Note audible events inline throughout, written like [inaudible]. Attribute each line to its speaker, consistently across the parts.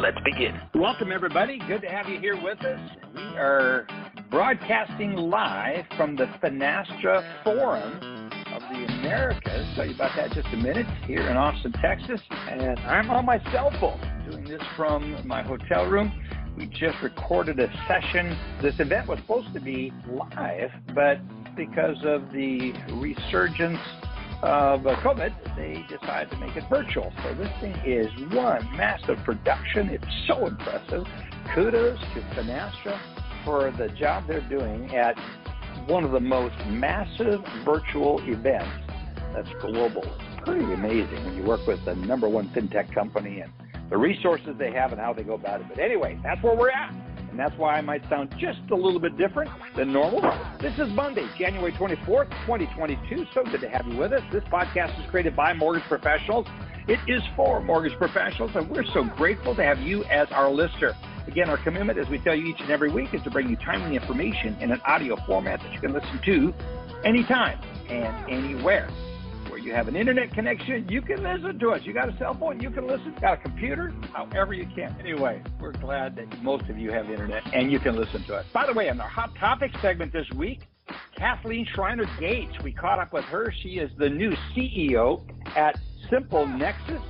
Speaker 1: Let's begin.
Speaker 2: Welcome, everybody. Good to have you here with us. We are broadcasting live from the Finastra Forum of the Americas. Tell you about that just a minute here in Austin, Texas. And I'm on my cell phone doing this from my hotel room. We just recorded a session. This event was supposed to be live, but because of the resurgence of uh, COVID, they decided to make it virtual. So this thing is one massive production. It's so impressive. Kudos to Finastra for the job they're doing at one of the most massive virtual events that's global. It's pretty amazing when you work with the number one fintech company and the resources they have and how they go about it. But anyway, that's where we're at and that's why I might sound just a little bit different than normal. This is Monday, January 24th, 2022. So good to have you with us. This podcast is created by mortgage professionals. It is for mortgage professionals, and we're so grateful to have you as our listener. Again, our commitment, as we tell you each and every week, is to bring you timely information in an audio format that you can listen to anytime and anywhere you have an internet connection, you can listen to us. You got a cell phone, you can listen. Got a computer, however you can. Anyway, we're glad that most of you have internet and you can listen to us. By the way, in our hot topic segment this week, Cathleen Schreiner Gates. We caught up with her. She is the new CEO at Simple Nexus.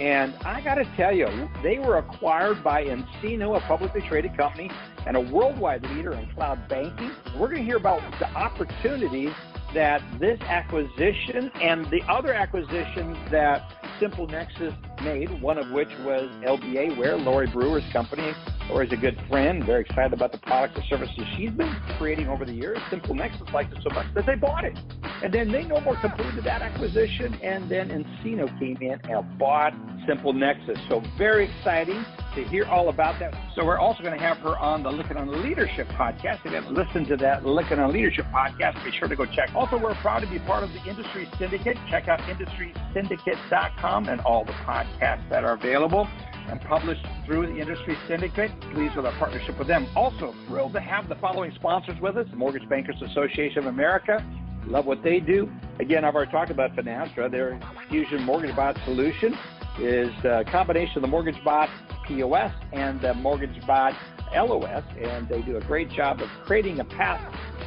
Speaker 2: And I got to tell you, they were acquired by nCino, a publicly traded company, and a worldwide leader in cloud banking. We're going to hear about the opportunities that this acquisition and the other acquisitions that Simple Nexus made, one of which was LBA Ware, Lori Brewer's company. Lori's a good friend, very excited about the products and services she's been creating over the years. Simple Nexus liked it so much that they bought it. And then they no more completed that acquisition, and then nCino came in and bought Simple Nexus. So very exciting to hear all about that. So we're also going to have her on the Lykken on Leadership podcast. If you haven't listened to that Lykken on Leadership podcast, be sure to go check. Also, we're proud to be part of the Industry Syndicate. Check out industrysyndicate.com and all the podcasts that are available and published through the Industry Syndicate. Pleased with our partnership with them. Also, thrilled to have the following sponsors with us the Mortgage Bankers Association of America. Love what they do. Again, I've already talked about Finastra, their Fusion Mortgage Bot solution is a combination of the Mortgage Bot POS and the Mortgage Bot LOS, and they do a great job of creating a path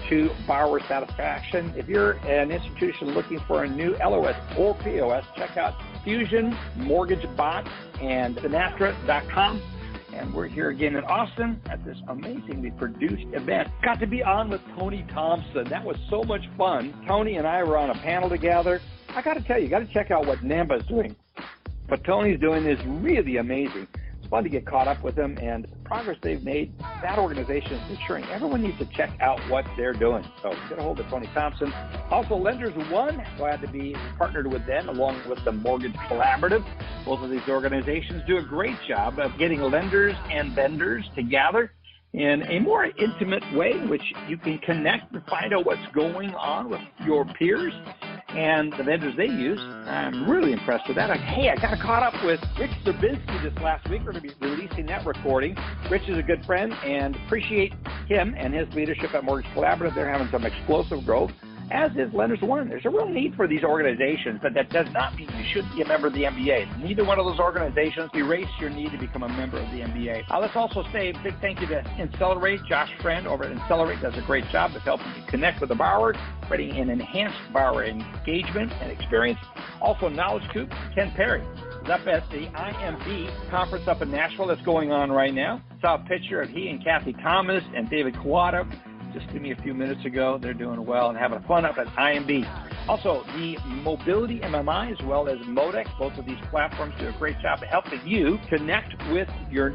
Speaker 2: to borrower satisfaction. If you're an institution looking for a new LOS or POS, check out Fusion Mortgage Bot and Finastra.com. And we're here again in Austin at this amazingly produced event. Got to be on with Tony Thompson. That was so much fun. Tony and I were on a panel together. I got to tell you, you got to check out what NAMBA is doing. What Tony's doing is really amazing. It's fun to get caught up with them and the progress they've made. That organization is ensuring everyone needs to check out what they're doing. So get a hold of Tony Thompson. Also, Lenders One, glad to be partnered with them along with the Mortgage Collaborative. Both of these organizations do a great job of getting lenders and vendors together in a more intimate way which you can connect and find out what's going on with your peers and the vendors they use. I'm really impressed with that. I, hey, I got caught up with Rich Swerbinsky this last week. We're going to be releasing that recording. Rich is a good friend and appreciate him and his leadership at Mortgage Collaborative. They're having some explosive growth as is Lenders One. There's a real need for these organizations, but that does not mean you should be a member of the MBA. Neither one of those organizations erase your need to become a member of the MBA. Uh, let's also say a big thank you to Insellerate. Josh Friend over at Insellerate does a great job of helping you connect with the borrower, creating an enhanced borrower engagement and experience. Also, Knowledge Coop, Ken Perry is up at the IMB conference up in Nashville that's going on right now. Saw a picture of he and Kathy Thomas and David Kawada just give me a few minutes ago. They're doing well and having fun up at IMB. Also, the Mobility MMI as well as Modex, both of these platforms do a great job of helping you connect with your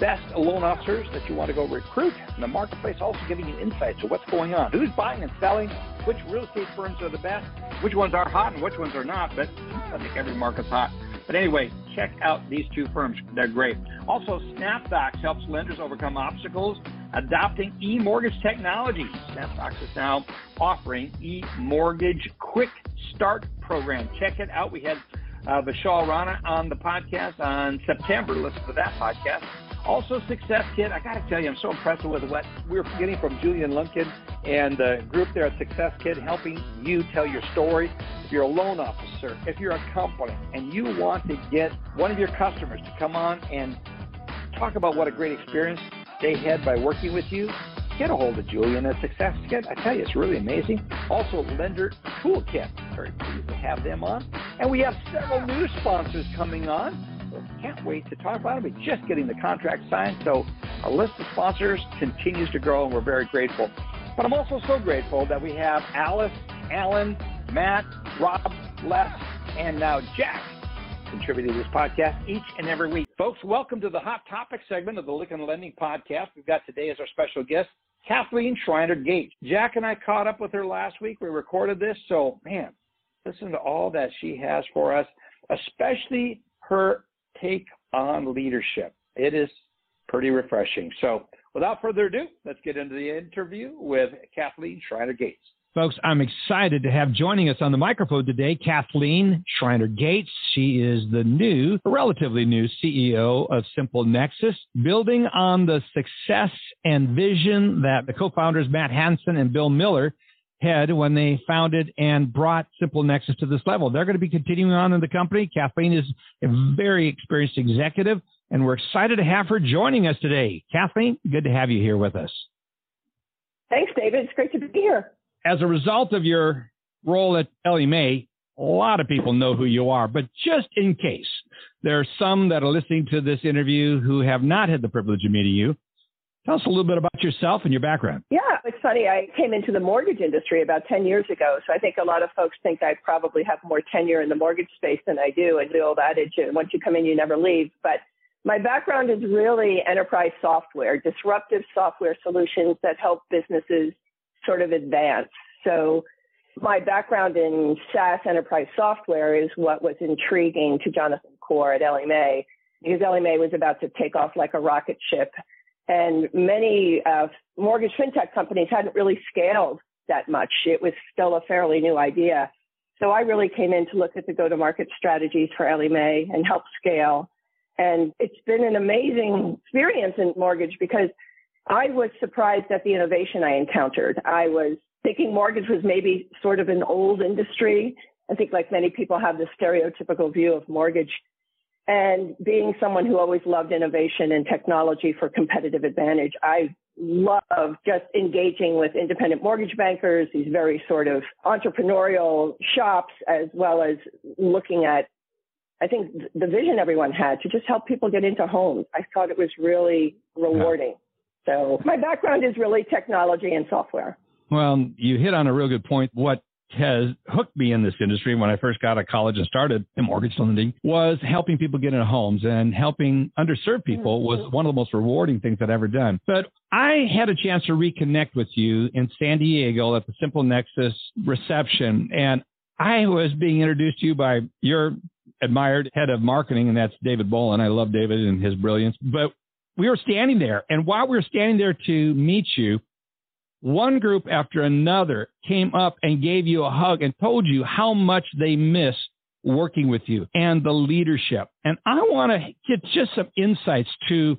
Speaker 2: best loan officers that you want to go recruit in the marketplace, also giving you insights to what's going on, who's buying and selling, which real estate firms are the best, which ones are hot and which ones are not. But I think every market's hot. But anyway, check out these two firms. They're great. Also, SnapDocs helps lenders overcome obstacles adopting e-mortgage technology. SnapDocs is now offering e-mortgage quick start program. Check it out. We had uh, Vishal Rana on the podcast on September. Listen to that podcast. Also, Success Kit. I got to tell you, I'm so impressed with what we're getting from Julian Lumpkin and the group there at Success Kit, helping you tell your story. If you're a loan officer, if you're a company, and you want to get one of your customers to come on and talk about what a great experience they ahead by working with you, get a hold of Julian at Success Kit. I tell you, it's really amazing. Also, Lender Toolkit. Very pleased to have them on. And we have several new sponsors coming on. Can't wait to talk about it. We're just getting the contract signed. So our list of sponsors continues to grow, and we're very grateful. But I'm also so grateful that we have Alice, Alan, Matt, Rob, Les, and now Jack contributing to this podcast each and every week. Folks, welcome to the Hot Topic segment of the Lykken Lending Podcast. We've got today as our special guest, Cathleen Schreiner Gates. Jack and I caught up with her last week. We recorded this. So, man, listen to all that she has for us, especially her take on leadership. It is pretty refreshing. So, without further ado, let's get into the interview with Cathleen Schreiner Gates.
Speaker 1: Folks, I'm excited to have joining us on the microphone today Cathleen Schreiner Gates. She is the new, relatively new CEO of Simple Nexus, building on the success and vision that the co founders Matt Hansen and Bill Miller had when they founded and brought Simple Nexus to this level. They're going to be continuing on in the company. Cathleen is a very experienced executive, and we're excited to have her joining us today. Cathleen, good to have you here with us.
Speaker 3: Thanks, David. It's great to be here
Speaker 1: as a result of your role at Ellie Mae, a lot of people know who you are, but just in case there are some that are listening to this interview who have not had the privilege of meeting you, tell us a little bit about yourself and your background.
Speaker 3: Yeah, it's funny. I came into the mortgage industry about 10 years ago, so I think a lot of folks think I probably have more tenure in the mortgage space than I do. And the old adage, once you come in, you never leave. But my background is really enterprise software, disruptive software solutions that help businesses sort of advance. So my background in SaaS enterprise software is what was intriguing to Jonathan Corr at Ellie Mae because Ellie Mae was about to take off like a rocket ship. And many uh, mortgage fintech companies hadn't really scaled that much. It was still a fairly new idea. So I really came in to look at the go-to-market strategies for Ellie Mae and help scale. And it's been an amazing experience in mortgage because I was surprised at the innovation I encountered. I was thinking mortgage was maybe sort of an old industry. I think like many people have this stereotypical view of mortgage. And being someone who always loved innovation and technology for competitive advantage, I love just engaging with independent mortgage bankers, these very sort of entrepreneurial shops, as well as looking at, I think the vision everyone had to just help people get into homes. I thought it was really rewarding. So my background is really technology and software.
Speaker 1: Well, you hit on a real good point. What has hooked me in this industry when I first got out of college and started in mortgage lending was helping people get into homes and helping underserved people was mm-hmm. one of the most rewarding things I'd ever done. But I had a chance to reconnect with you in San Diego at the Simple Nexus reception and I was being introduced to you by your admired head of marketing, and that's David Bolin. I love David and his brilliance. But we were standing there, and while we were standing there to meet you, one group after another came up and gave you a hug and told you how much they miss working with you and the leadership. And I want to get just some insights to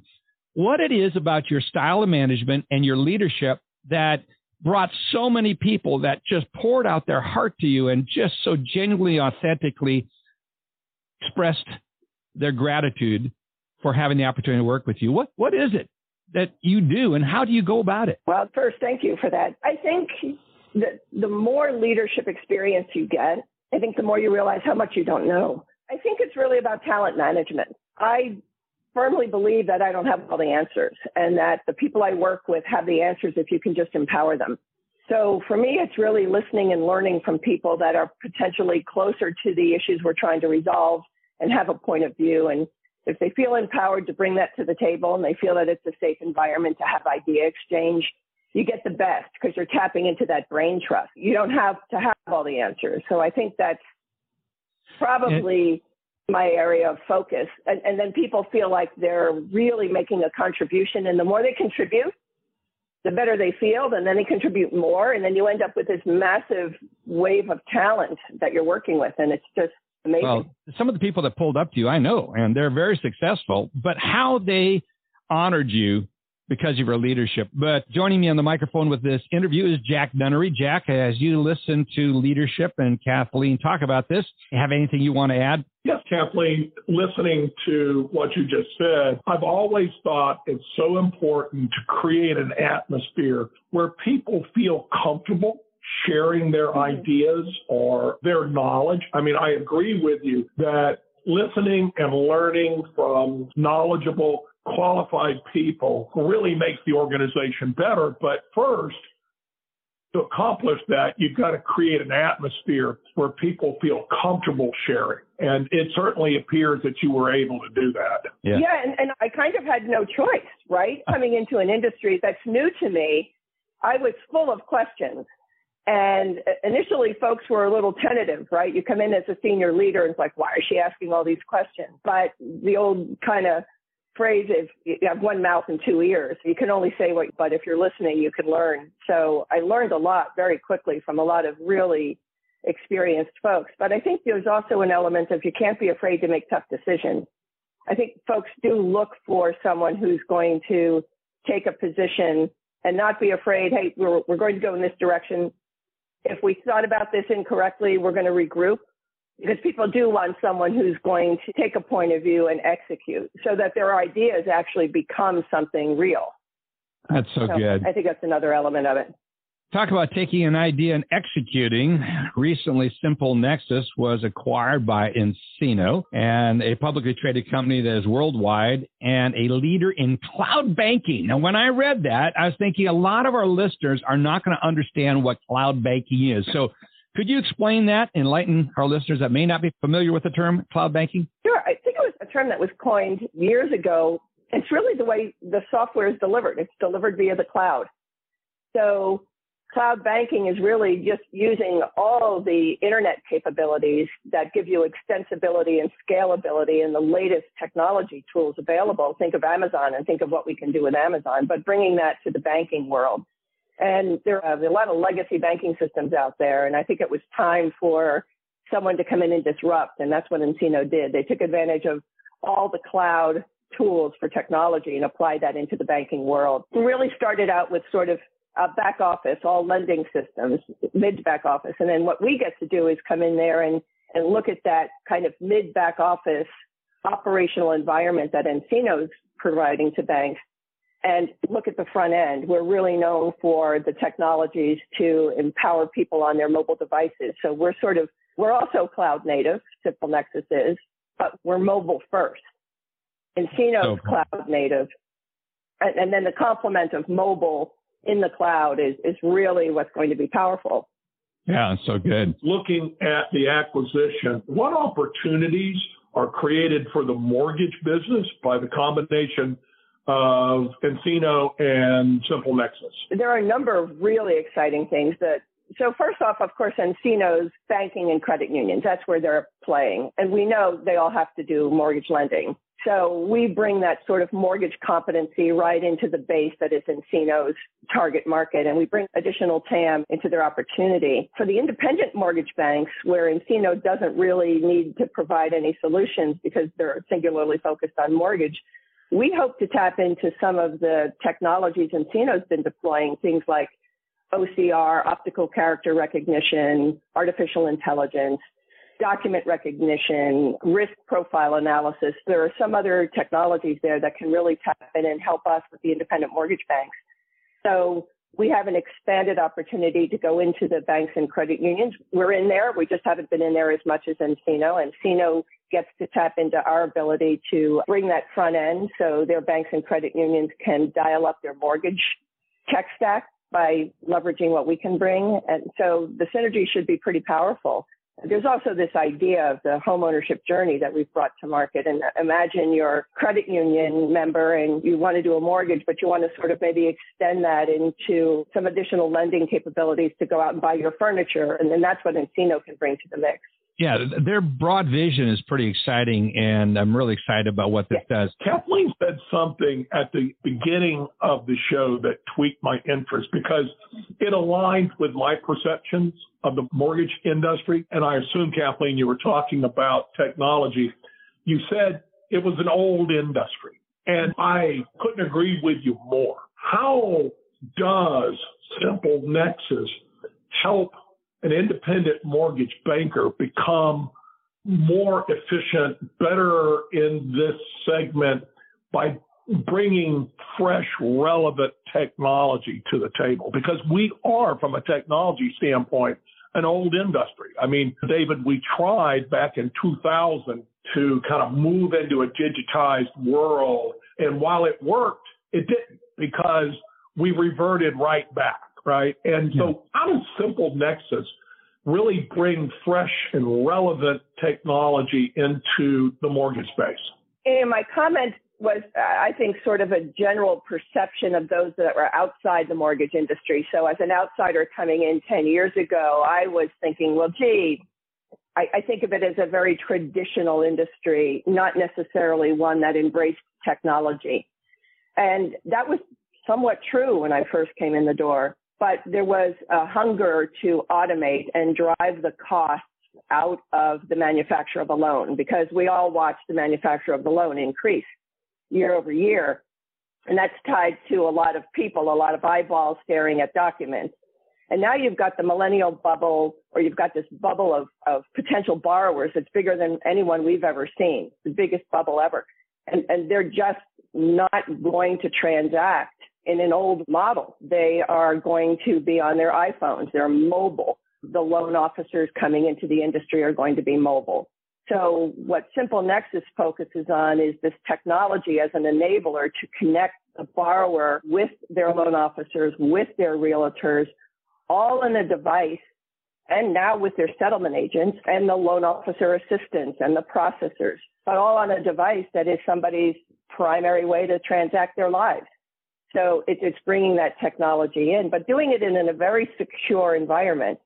Speaker 1: what it is about your style of management and your leadership that brought so many people that just poured out their heart to you and just so genuinely, authentically expressed their gratitude for having the opportunity to work with you. What what is it that you do, and how do you go about it?
Speaker 3: Well, first, thank you for that. I think that the more leadership experience you get, I think the more you realize how much you don't know. I think it's really about talent management. I firmly believe that I don't have all the answers and that the people I work with have the answers if you can just empower them. So for me, it's really listening and learning from people that are potentially closer to the issues we're trying to resolve and have a point of view and if they feel empowered to bring that to the table and they feel that it's a safe environment to have idea exchange, you get the best because you're tapping into that brain trust. You don't have to have all the answers. So I think that's probably my area of focus. And, and then people feel like they're really making a contribution. And the more they contribute, the better they feel, and then they contribute more. And then you end up with this massive wave of talent that you're working with. And it's just amazing.
Speaker 1: Well, some of the people that pulled up to you, I know, and they're very successful, but how they honored you because of your leadership. But joining me on the microphone with this interview is Jack Dunnery. Jack, as you listen to leadership and Cathleen talk about this, have anything you want to add?
Speaker 4: Yes, Cathleen, listening to what you just said, I've always thought it's so important to create an atmosphere where people feel comfortable sharing their mm-hmm. ideas or their knowledge. I mean, I agree with you that listening and learning from knowledgeable qualified people really makes the organization better. But first, to accomplish that, you've got to create an atmosphere where people feel comfortable sharing. And it certainly appears that you were able to do that.
Speaker 3: Yeah, yeah and, and I kind of had no choice, right? Coming into an industry that's new to me, I was full of questions. And initially, folks were a little tentative, right? You come in as a senior leader, and it's like, why is she asking all these questions? But the old kind of phrase if you have one mouth and two ears. You can only say what, but if you're listening, you can learn. So I learned a lot very quickly from a lot of really experienced folks. But I think there's also an element of you can't be afraid to make tough decisions. I think folks do look for someone who's going to take a position and not be afraid, hey, we're, we're going to go in this direction. If we thought about this incorrectly, we're going to regroup because people do want someone who's going to take a point of view and execute so that their ideas actually become something real.
Speaker 1: That's so, so good.
Speaker 3: I think that's another element of it.
Speaker 1: Talk about taking an idea and executing. Recently, Simple Nexus was acquired by nCino and a publicly traded company that is worldwide and a leader in cloud banking. Now, when I read that, I was thinking a lot of our listeners are not going to understand what cloud banking is. So could you explain that, enlighten our listeners that may not be familiar with the term cloud banking?
Speaker 3: Sure. I think it was a term that was coined years ago. It's really the way the software is delivered. It's delivered via the cloud. So cloud banking is really just using all the internet capabilities that give you extensibility and scalability and the latest technology tools available. Think of Amazon and think of what we can do with Amazon, but bringing that to the banking world. And there are a lot of legacy banking systems out there. And I think it was time for someone to come in and disrupt. And that's what nCino did. They took advantage of all the cloud tools for technology and applied that into the banking world. Really started out with sort of a back office, all lending systems, mid back office. And then what we get to do is come in there and, and look at that kind of mid back office operational environment that nCino is providing to banks and look at the front end. We're really known for the technologies to empower people on their mobile devices. So we're sort of, we're also cloud native, Simple Nexus is, but we're mobile first. nCino's okay. cloud native. And, and then the complement of mobile in the cloud is, is really what's going to be powerful.
Speaker 1: Yeah, so good.
Speaker 4: Looking at the acquisition, what opportunities are created for the mortgage business by the combination of nCino and Simple Nexus?
Speaker 3: There are a number of really exciting things that so first off, of course, nCino's banking and credit unions. That's where they're playing. And we know they all have to do mortgage lending. So we bring that sort of mortgage competency right into the base that is nCino's target market. And we bring additional TAM into their opportunity. For the independent mortgage banks, where nCino doesn't really need to provide any solutions because they're singularly focused on mortgage, we hope to tap into some of the technologies nCino's been deploying, things like OCR, optical character recognition, artificial intelligence, document recognition, risk profile analysis. There are some other technologies there that can really tap in and help us with the independent mortgage banks. So we have an expanded opportunity to go into the banks and credit unions. We're in there. We just haven't been in there as much as nCino. nCino gets to tap into our ability to bring that front end so their banks and credit unions can dial up their mortgage tech stack by leveraging what we can bring. And so the synergy should be pretty powerful. There's also this idea of the homeownership journey that we've brought to market. And imagine you're a credit union member and you want to do a mortgage, but you want to sort of maybe extend that into some additional lending capabilities to go out and buy your furniture. And then that's what nCino can bring to the mix.
Speaker 1: Yeah, their broad vision is pretty exciting, and I'm really excited about what this does.
Speaker 4: Cathleen said something at the beginning of the show that tweaked my interest because it aligned with my perceptions of the mortgage industry. And I assume, Cathleen, you were talking about technology. You said it was an old industry, and I couldn't agree with you more. How does Simple Nexus help an independent mortgage banker become more efficient, better in this segment by bringing fresh, relevant technology to the table because we are, from a technology standpoint, an old industry. I mean, David, we tried back in 2000 to kind of move into a digitized world. And while it worked, it didn't because we reverted right back, right? And so, how does Simple Nexus really bring fresh and relevant technology into the mortgage space?
Speaker 3: And my comment was, I think, sort of a general perception of those that were outside the mortgage industry. So, as an outsider coming in 10 years ago, I was thinking, well, gee, I, I think of it as a very traditional industry, not necessarily one that embraced technology. And that was somewhat true when I first came in the door but there was a hunger to automate and drive the costs out of the manufacture of a loan because we all watched the manufacture of the loan increase year over year. And that's tied to a lot of people, a lot of eyeballs staring at documents. And now you've got the millennial bubble, or you've got this bubble of, of potential borrowers that's bigger than anyone we've ever seen, the biggest bubble ever. And, and they're just not going to transact in an old model. They are going to be on their iPhones. They're mobile. The loan officers coming into the industry are going to be mobile. So what Simple Nexus focuses on is this technology as an enabler to connect the borrower with their loan officers, with their realtors, all in a device and now with their settlement agents and the loan officer assistants and the processors, but all on a device that is somebody's primary way to transact their lives. So it, it's bringing that technology in, but doing it in, in a very secure environment.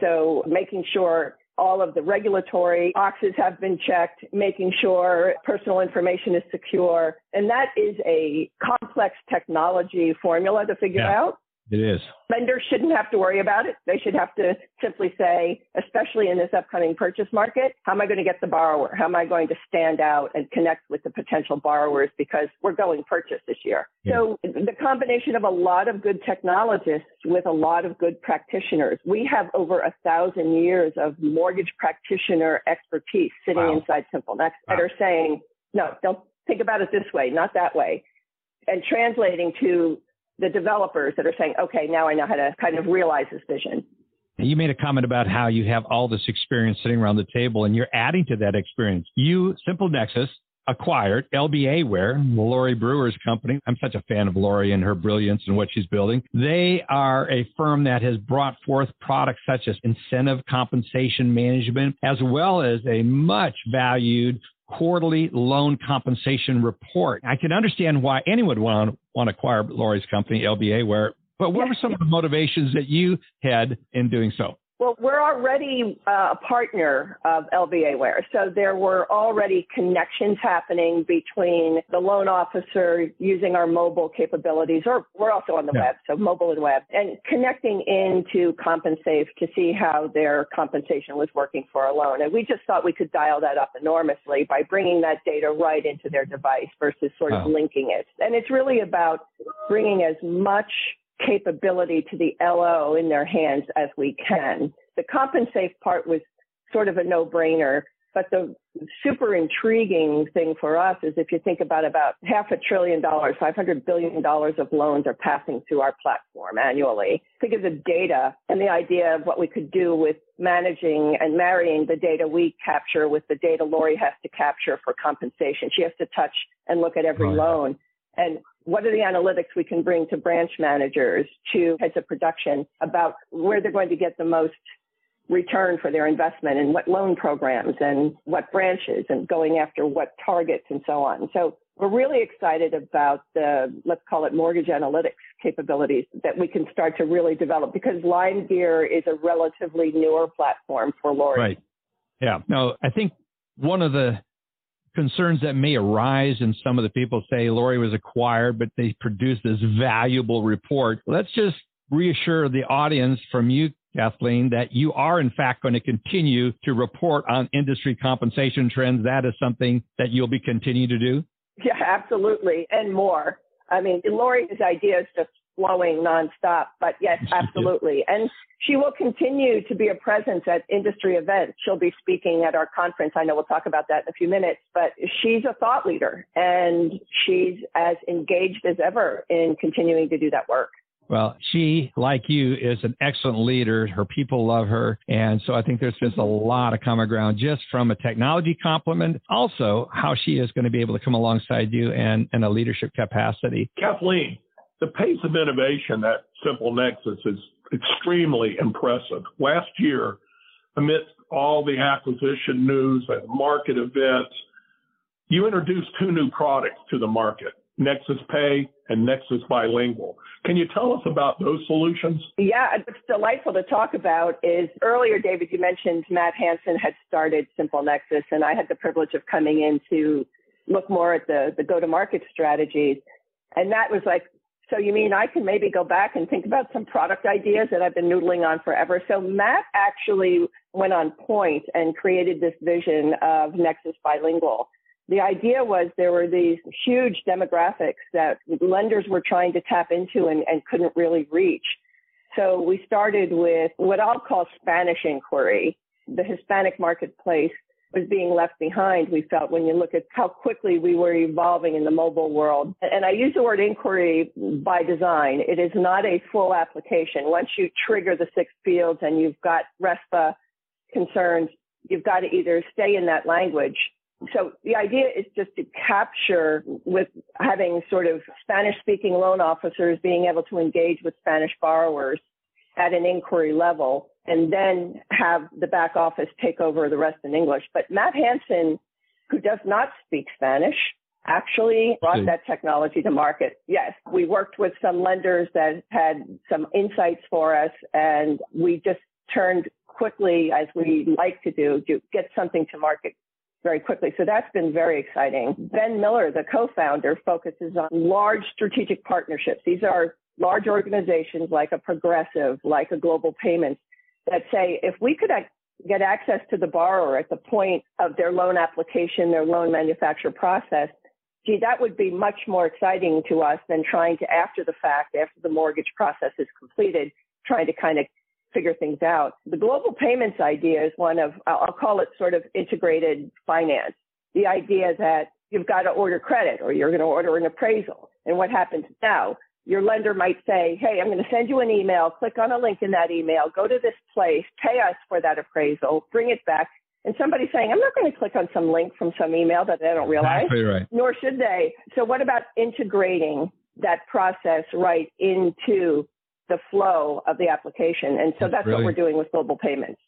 Speaker 3: So making sure all of the regulatory boxes have been checked, making sure personal information is secure. And that is a complex technology formula to figure
Speaker 1: yeah.
Speaker 3: out.
Speaker 1: It is.
Speaker 3: Lenders shouldn't have to worry about it. They should have to simply say, especially in this upcoming purchase market, how am I going to get the borrower? How am I going to stand out and connect with the potential borrowers because we're going purchase this year? Yeah. So the combination of a lot of good technologists with a lot of good practitioners. We have over a thousand years of mortgage practitioner expertise sitting wow. inside Simple Next wow. that are saying, no, don't think about it this way, not that way. And translating to the developers that are saying, okay, now I know how to kind of realize this vision.
Speaker 1: You made a comment about how you have all this experience sitting around the table and you're adding to that experience. You, Simple Nexus, acquired LBA Ware, Lori Brewer's company. I'm such a fan of Lori and her brilliance and what she's building. They are a firm that has brought forth products such as incentive compensation management, as well as a much valued quarterly loan compensation report. I can understand why anyone would want, want to acquire Lori's company, LBA Ware, but what were some of the motivations that you had in doing so?
Speaker 3: Well, we're already uh, a partner of LBA Ware. So there were already connections happening between the loan officer using our mobile capabilities, or we're also on the yeah. web, so mobile and web, and connecting into CompenSafe to see how their compensation was working for a loan. And we just thought we could dial that up enormously by bringing that data right into their device versus sort of oh. linking it. And it's really about bringing as much capability to the LO in their hands as we can. The CompenSafe part was sort of a no-brainer, but the super intriguing thing for us is if you think about about half a trillion dollars, $500 billion of loans are passing through our platform annually. Think of the data and the idea of what we could do with managing and marrying the data we capture with the data Lori has to capture for compensation. She has to touch and look at every oh, loan. And what are the analytics we can bring to branch managers, to heads of production about where they're going to get the most return for their investment and what loan programs and what branches and going after what targets and so on. So we're really excited about the, let's call it mortgage analytics capabilities that we can start to really develop because LimeGear is a relatively newer platform for Lori.
Speaker 1: Right. Yeah. No, I think one of the concerns that may arise and some of the people say Lori was acquired, but they produced this valuable report. Let's just reassure the audience from you, Cathleen, that you are in fact going to continue to report on industry compensation trends. That is something that you'll be continuing to do.
Speaker 3: Yeah, absolutely, and more. I mean, Lori's idea is just flowing nonstop. But yes, absolutely. And she will continue to be a presence at industry events. She'll be speaking at our conference. I know we'll talk about that in a few minutes, but she's a thought leader and she's as engaged as ever in continuing to do that work.
Speaker 1: Well, she, like you, is an excellent leader. Her people love her. And so I think there's just a lot of common ground just from a technology complement, also how she is going to be able to come alongside you and in a leadership capacity.
Speaker 4: Cathleen, the pace of innovation at Simple Nexus is extremely impressive. Last year, amidst all the acquisition news and market events, you introduced two new products to the market, Nexus Pay and Nexus Bilingual. Can you tell us about those solutions?
Speaker 3: Yeah, what's delightful to talk about is earlier, David, you mentioned Matt Hansen had started Simple Nexus, and I had the privilege of coming in to look more at the, the go to market strategies. And that was like so you mean I can maybe go back and think about some product ideas that I've been noodling on forever? So Matt actually went on point and created this vision of Nexus Bilingual. The idea was there were these huge demographics that lenders were trying to tap into and, and couldn't really reach. So we started with what I'll call Spanish inquiry, the Hispanic marketplace was being left behind, we felt, when you look at how quickly we were evolving in the mobile world. And I use the word inquiry by design. It is not a full application. Once you trigger the six fields and you've got RESPA concerns, you've got to either stay in that language. So the idea is just to capture with having sort of Spanish speaking loan officers being able to engage with Spanish borrowers at an inquiry level and then have the back office take over the rest in English. But Matt Hansen, who does not speak Spanish, actually brought that technology to market. Yes, we worked with some lenders that had some insights for us, and we just turned quickly, as we like to do, to get something to market very quickly. So that's been very exciting. Ben Miller, the co-founder, focuses on large strategic partnerships. These are large organizations like a Progressive, like a Global Payments that say if we could get access to the borrower at the point of their loan application, their loan manufacture process, gee, that would be much more exciting to us than trying to, after the fact, after the mortgage process is completed, trying to kind of figure things out. The global payments idea is one of, I'll call it sort of integrated finance. The idea that you've got to order credit or you're going to order an appraisal. And what happens now? Your lender might say, Hey, I'm going to send you an email. Click on a link in that email. Go to this place. Pay us for that appraisal. Bring it back. And somebody's saying, I'm not going to click on some link from some email that they don't realize.
Speaker 1: Exactly right.
Speaker 3: Nor should they. So what about integrating that process right into the flow of the application? And so that's, that's what we're doing with global payments.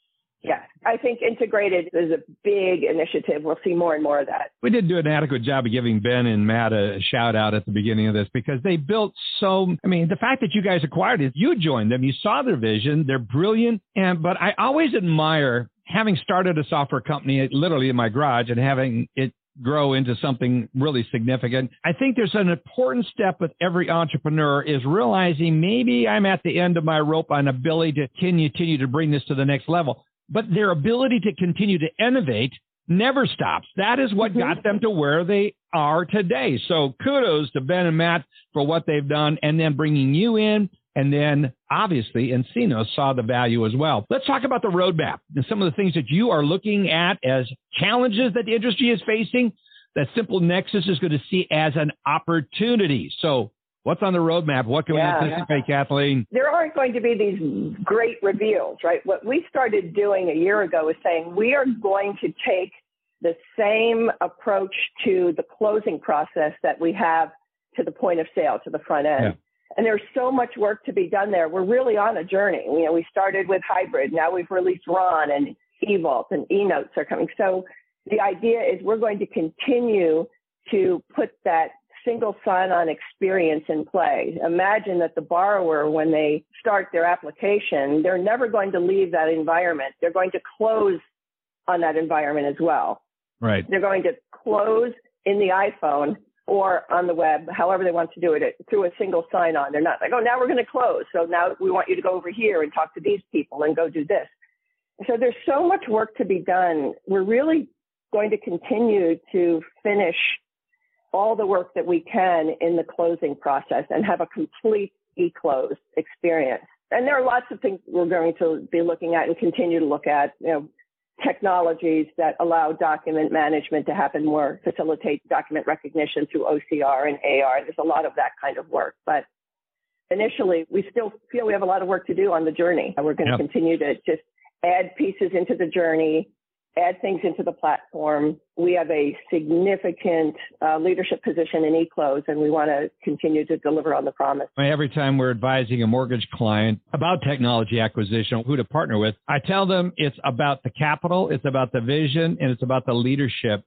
Speaker 3: Yeah, I think integrated is a big initiative. We'll see more and more of that.
Speaker 1: We did do an adequate job of giving Ben and Matt a shout out at the beginning of this because they built so. I mean, the fact that you guys acquired it, you joined them, you saw their vision, they're brilliant. And but I always admire having started a software company literally in my garage and having it grow into something really significant. I think there's an important step with every entrepreneur is realizing maybe I'm at the end of my rope on ability to continue to bring this to the next level but their ability to continue to innovate never stops. That is what mm-hmm. got them to where they are today. So kudos to Ben and Matt for what they've done and then bringing you in. And then obviously nCino saw the value as well. Let's talk about the roadmap and some of the things that you are looking at as challenges that the industry is facing that Simple Nexus is going to see as an opportunity. So What's on the roadmap? What can yeah, we anticipate. Cathleen?
Speaker 3: There aren't going to be these great reveals, right? What we started doing a year ago is saying we are going to take the same approach to the closing process that we have to the point of sale, to the front end. Yeah. And there's so much work to be done there. We're really on a journey. You know, we started with hybrid. Now we've released Ron and eVault and eNotes are coming. So the idea is we're going to continue to put that single sign-on experience in play. Imagine that the borrower, when they start their application, they're never going to leave that environment. They're going to close on that environment as well.
Speaker 1: Right.
Speaker 3: They're going to close in the iPhone or on the web, however they want to do it, through a single sign on. They're not like, oh, now we're going to close. So now we want you to go over here and talk to these people and go do this. So there's so much work to be done. We're really going to continue to finish all the work that we can in the closing process and have a complete e-close experience. And there are lots of things we're going to be looking at and continue to look at, you know, technologies that allow document management to happen more, facilitate document recognition through OCR and AR. There's a lot of that kind of work, but initially we still feel we have a lot of work to do on the journey. We're going to yep. continue to just add pieces into the journey, add things into the platform. We have a significant uh, leadership position in eClose, and we want to continue to deliver on the promise.
Speaker 1: Every time we're advising a mortgage client about technology acquisition, who to partner with, I tell them it's about the capital, it's about the vision, and it's about the leadership.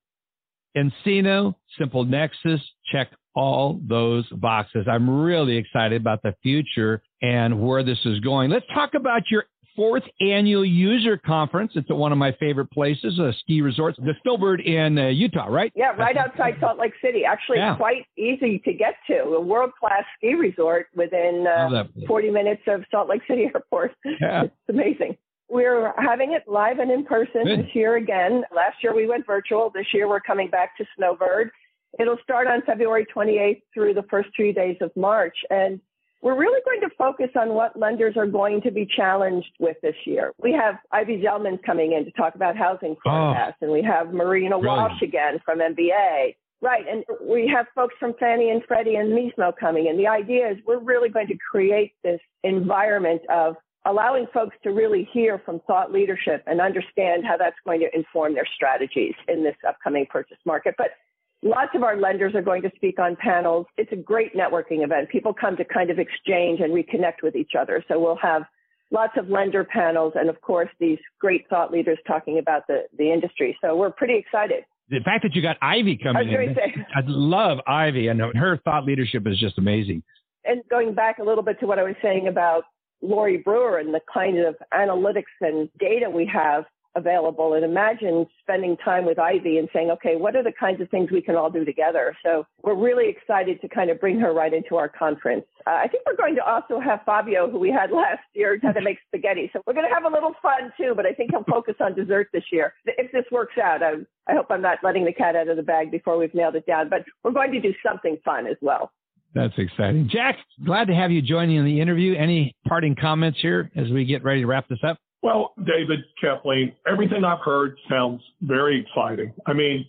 Speaker 1: nCino, Simple Nexus, check all those boxes. I'm really excited about the future and where this is going. Let's talk about your fourth annual user conference. It's at one of my favorite places, a ski resort, the Snowbird in uh, Utah, right?
Speaker 3: Yeah, right outside Salt Lake City. Actually, yeah. quite easy to get to. A world class ski resort within uh, 40 minutes of Salt Lake City [laughs] Airport. Yeah. it's amazing. We're having it live and in person Good. this year again. Last year we went virtual. This year we're coming back to Snowbird. It'll start on February 28th through the first three days of March. And we're really going to focus on what lenders are going to be challenged with this year. We have Ivy Zelman coming in to talk about housing forecasts, oh, and we have Marina brilliant. Walsh again from MBA. Right, and we have folks from Fannie and Freddie and MISMO coming in. The idea is we're really going to create this environment of allowing folks to really hear from thought leadership and understand how that's going to inform their strategies in this upcoming purchase market. But Lots of our lenders are going to speak on panels. It's a great networking event. People come to kind of exchange and reconnect with each other. So we'll have lots of lender panels and of course these great thought leaders talking about the, the industry. So we're pretty excited.
Speaker 1: The fact that you got Ivy coming I in, I love Ivy and her thought leadership is just amazing.
Speaker 3: And going back a little bit to what I was saying about Lori Brewer and the kind of analytics and data we have, available. And imagine spending time with Ivy and saying, okay, what are the kinds of things we can all do together? So we're really excited to kind of bring her right into our conference. Uh, I think we're going to also have Fabio, who we had [laughs] last year, how to make spaghetti. So we're going to have a little fun too, but I think he'll focus on dessert this year. If this works out, I, I hope I'm not letting the cat out of the bag before we've nailed it down, but we're going to do something fun as well.
Speaker 1: That's exciting. Jack, glad to have you joining in the interview. Any parting comments here as we get ready to wrap this up?
Speaker 4: Well, David, Cathleen, everything I've heard sounds very exciting. I mean,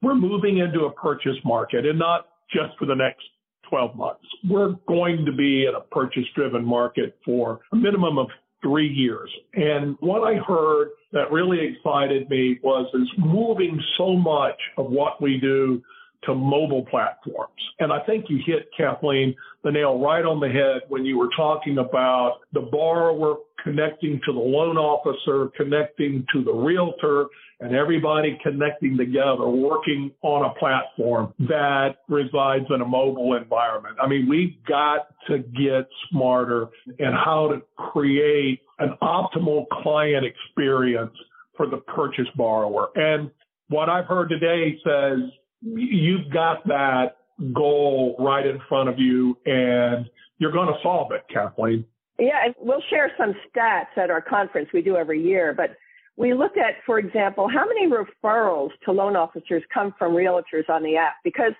Speaker 4: we're moving into a purchase market and not just for the next 12 months. We're going to be in a purchase driven market for a minimum of three years. And what I heard that really excited me was is moving so much of what we do to mobile platforms. And I think you hit, Cathleen, the nail right on the head when you were talking about the borrower connecting to the loan officer, connecting to the realtor, and everybody connecting together, working on a platform that resides in a mobile environment. I mean, we've got to get smarter in how to create an optimal client experience for the purchase borrower. And what I've heard today says you've got that goal right in front of you and you're going to solve it, Cathleen.
Speaker 3: Yeah, we'll share some stats at our conference we do every year, but we looked at, for example, how many referrals to loan officers come from realtors on the app because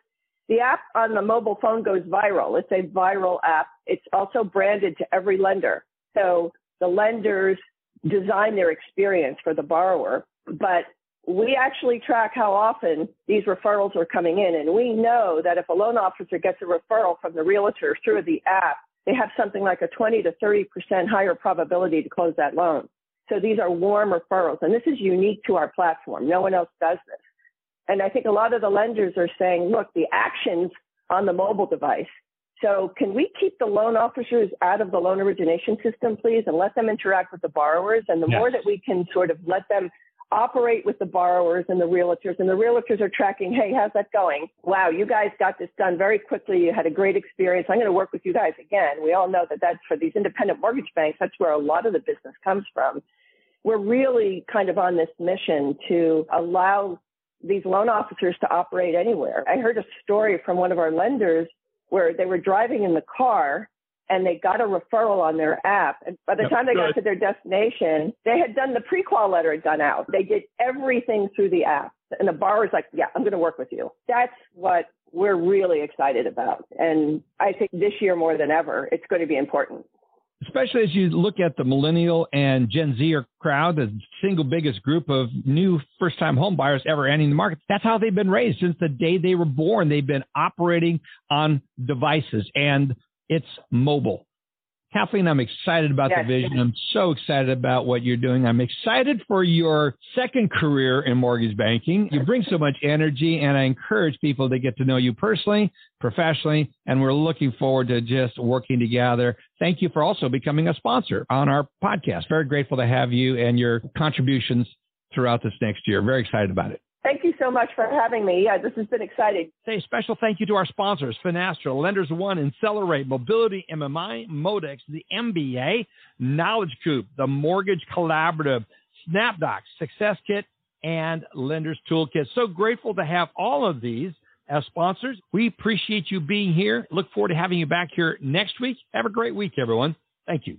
Speaker 3: the app on the mobile phone goes viral. It's a viral app. It's also branded to every lender. So the lenders design their experience for the borrower, but we actually track how often these referrals are coming in. And we know that if a loan officer gets a referral from the realtor through the app, they have something like a 20 to 30% higher probability to close that loan. So these are warm referrals. And this is unique to our platform. No one else does this. And I think a lot of the lenders are saying, look, the actions on the mobile device. So can we keep the loan officers out of the loan origination system, please, and let them interact with the borrowers? And the yes. more that we can sort of let them operate with the borrowers and the realtors, and the realtors are tracking, hey, how's that going? Wow, you guys got this done very quickly. You had a great experience. I'm going to work with you guys again. We all know that that's for these independent mortgage banks. That's where a lot of the business comes from. we're really kind of on this mission to allow these loan officers to operate anywhere. I heard a story from one of our lenders where they were driving in the car and they got a referral on their app. And by the time they got to their destination, they had done the pre-qual letter had done out. They did everything through the app. And the borrower's like, yeah, I'm going to work with you. That's what we're really excited about. And I think this year more than ever, it's going to be important
Speaker 1: especially as you look at the millennial and Gen Z crowd, the single biggest group of new first time home buyers ever entering the market. That's how they've been raised since the day they were born. They've been operating on devices and it's mobile. Cathleen, I'm excited about yes. the vision. I'm so excited about what you're doing. I'm excited for your second career in mortgage banking. You bring so much energy, and I encourage people to get to know you personally, professionally, and we're looking forward to just working together. Thank you for also becoming a sponsor on our podcast. Very grateful to have you and your contributions throughout this next year. Very excited about it.
Speaker 3: Thank you so much for having me. Yeah, this has been exciting.
Speaker 1: Say a special thank you to our sponsors, Finastra, Lenders One, Accelerate, Mobility, MMI, Modex, the MBA, Knowledge Coop, the Mortgage Collaborative, SnapDocs, Success Kit, and Lenders Toolkit. So grateful to have all of these as sponsors. We appreciate you being here. Look forward to having you back here next week. Have a great week, everyone. Thank you.